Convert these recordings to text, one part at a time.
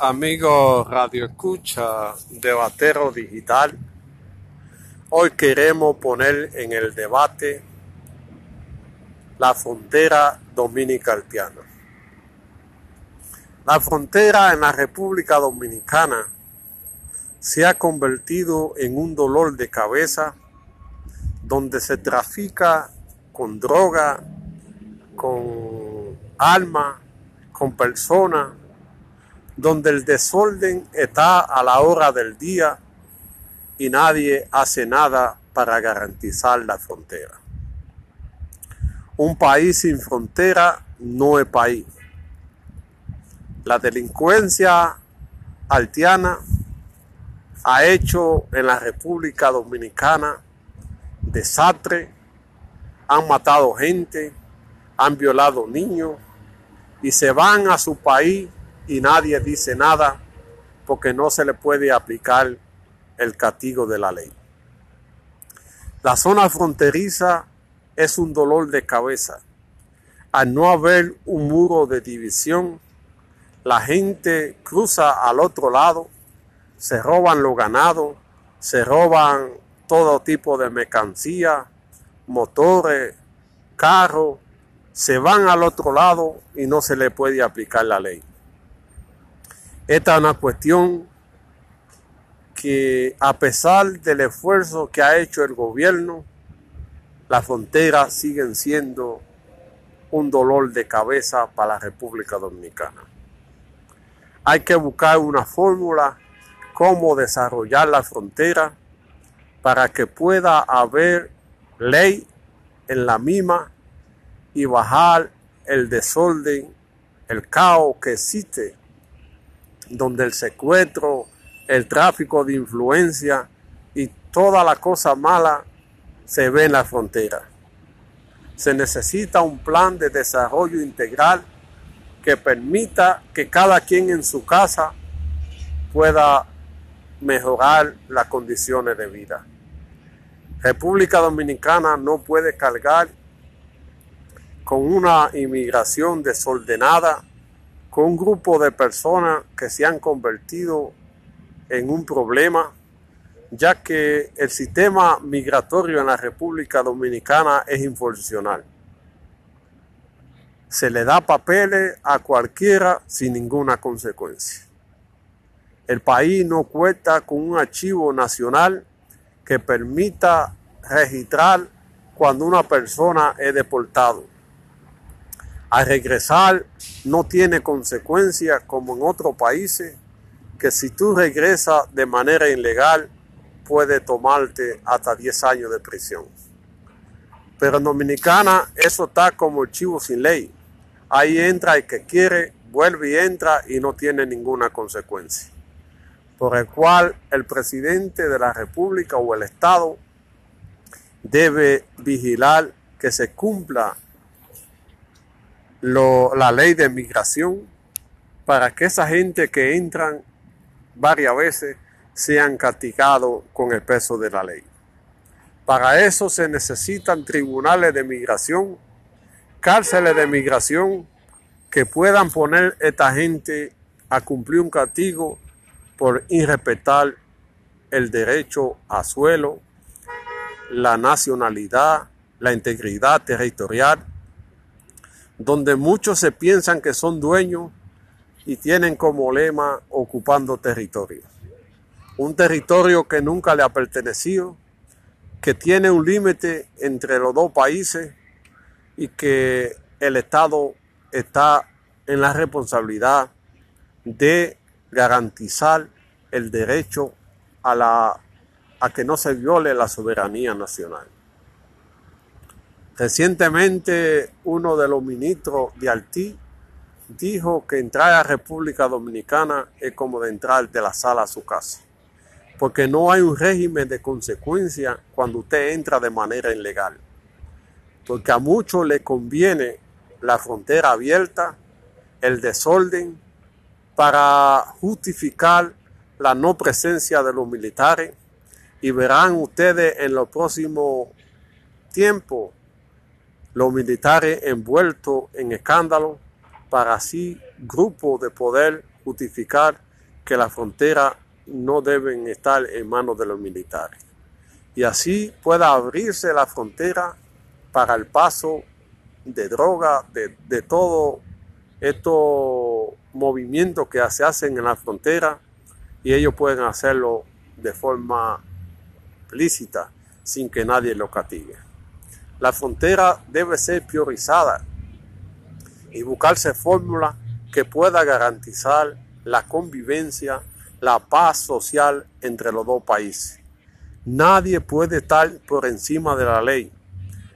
Amigos Radio Escucha, debatero digital, hoy queremos poner en el debate la frontera dominicana. La frontera en la República Dominicana se ha convertido en un dolor de cabeza donde se trafica con droga, con alma, con personas, donde el desorden está a la hora del día y nadie hace nada para garantizar la frontera. Un país sin frontera no es país. La delincuencia haitiana ha hecho en la República Dominicana desastre, han matado gente, han violado niños y se van a su país y nadie dice nada porque no se le puede aplicar el castigo de la ley. La zona fronteriza es un dolor de cabeza. Al no haber un muro de división, la gente cruza al otro lado, se roban los ganados, se roban todo tipo de mercancía, motores, carros, se van al otro lado y no se le puede aplicar la ley. Esta es una cuestión que a pesar del esfuerzo que ha hecho el gobierno, las fronteras siguen siendo un dolor de cabeza para la República Dominicana. Hay que buscar una fórmula cómo desarrollar la frontera para que pueda haber ley en la misma y bajar el desorden, el caos que existe donde el secuestro, el tráfico de influencia y toda la cosa mala se ve en la frontera. Se necesita un plan de desarrollo integral que permita que cada quien en su casa pueda mejorar las condiciones de vida. República Dominicana no puede cargar con una inmigración desordenada con un grupo de personas que se han convertido en un problema, ya que el sistema migratorio en la República Dominicana es infuncional. Se le da papeles a cualquiera sin ninguna consecuencia. El país no cuenta con un archivo nacional que permita registrar cuando una persona es deportado al regresar no tiene consecuencia como en otros países, que si tú regresas de manera ilegal puede tomarte hasta 10 años de prisión. Pero en Dominicana eso está como el chivo sin ley. Ahí entra el que quiere, vuelve y entra y no tiene ninguna consecuencia. Por el cual el presidente de la República o el Estado debe vigilar que se cumpla la ley de migración para que esa gente que entran varias veces sean castigados con el peso de la ley. Para eso se necesitan tribunales de migración, cárceles de migración que puedan poner a esta gente a cumplir un castigo por irrespetar el derecho a suelo, la nacionalidad, la integridad territorial donde muchos se piensan que son dueños y tienen como lema ocupando territorio. Un territorio que nunca le ha pertenecido, que tiene un límite entre los dos países y que el Estado está en la responsabilidad de garantizar el derecho a, la, a que no se viole la soberanía nacional. Recientemente uno de los ministros de Haití dijo que entrar a República Dominicana es como de entrar de la sala a su casa, porque no hay un régimen de consecuencia cuando usted entra de manera ilegal, porque a muchos le conviene la frontera abierta, el desorden, para justificar la no presencia de los militares y verán ustedes en los próximos tiempos los militares envueltos en escándalo para así grupos de poder justificar que la frontera no deben estar en manos de los militares. Y así pueda abrirse la frontera para el paso de droga, de, de todo estos movimientos que se hacen en la frontera y ellos pueden hacerlo de forma lícita sin que nadie lo castigue. La frontera debe ser priorizada y buscarse fórmulas que pueda garantizar la convivencia, la paz social entre los dos países. Nadie puede estar por encima de la ley.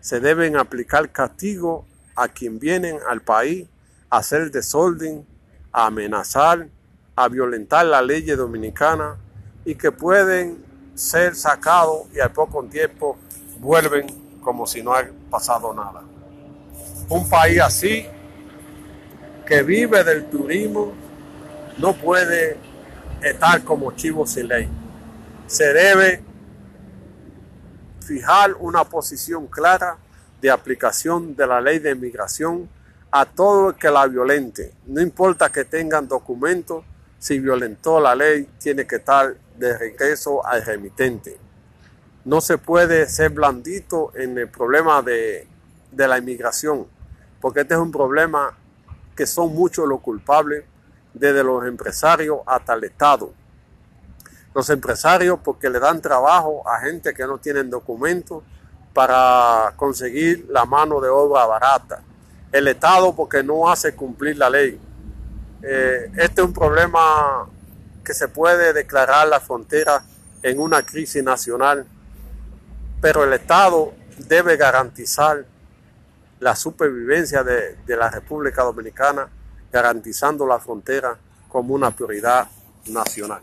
Se deben aplicar castigos a quien vienen al país a hacer desorden, a amenazar, a violentar la ley dominicana y que pueden ser sacados y al poco tiempo vuelven como si no haya pasado nada. Un país así que vive del turismo no puede estar como chivo sin ley. Se debe fijar una posición clara de aplicación de la ley de inmigración a todo el que la violente. No importa que tengan documentos, si violentó la ley, tiene que estar de regreso al remitente. No se puede ser blandito en el problema de, de la inmigración, porque este es un problema que son muchos los culpables, desde los empresarios hasta el Estado. Los empresarios porque le dan trabajo a gente que no tienen documentos para conseguir la mano de obra barata. El Estado porque no hace cumplir la ley. Eh, este es un problema que se puede declarar la frontera en una crisis nacional, pero el Estado debe garantizar la supervivencia de, la República Dominicana, garantizando la frontera como una prioridad nacional.